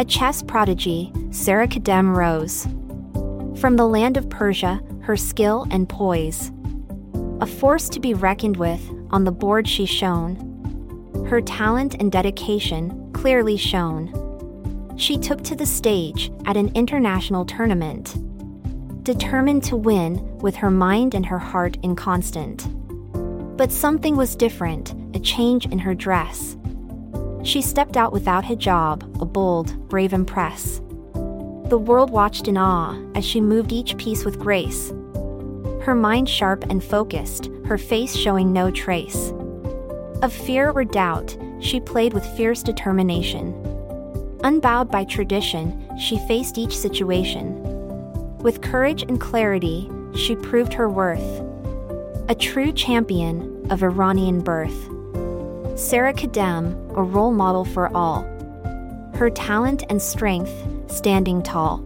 A chess prodigy, Sara Khadem rose. From the land of Persia, her skill and poise. A force to be reckoned with, on the board she shone. Her talent and dedication clearly shown. She took to the stage at an international tournament, determined to win with her mind and her heart in constant. But something was different, a change in her dress. She stepped out without hijab, a bold, brave impress. The world watched in awe as she moved each piece with grace. Her mind sharp and focused, her face showing no trace. Of fear or doubt, she played with fierce determination. Unbowed by tradition, she faced each situation. With courage and clarity, she proved her worth. A true champion of Iranian birth. Sara Khadem, a role model for all. Her talent and strength standing tall.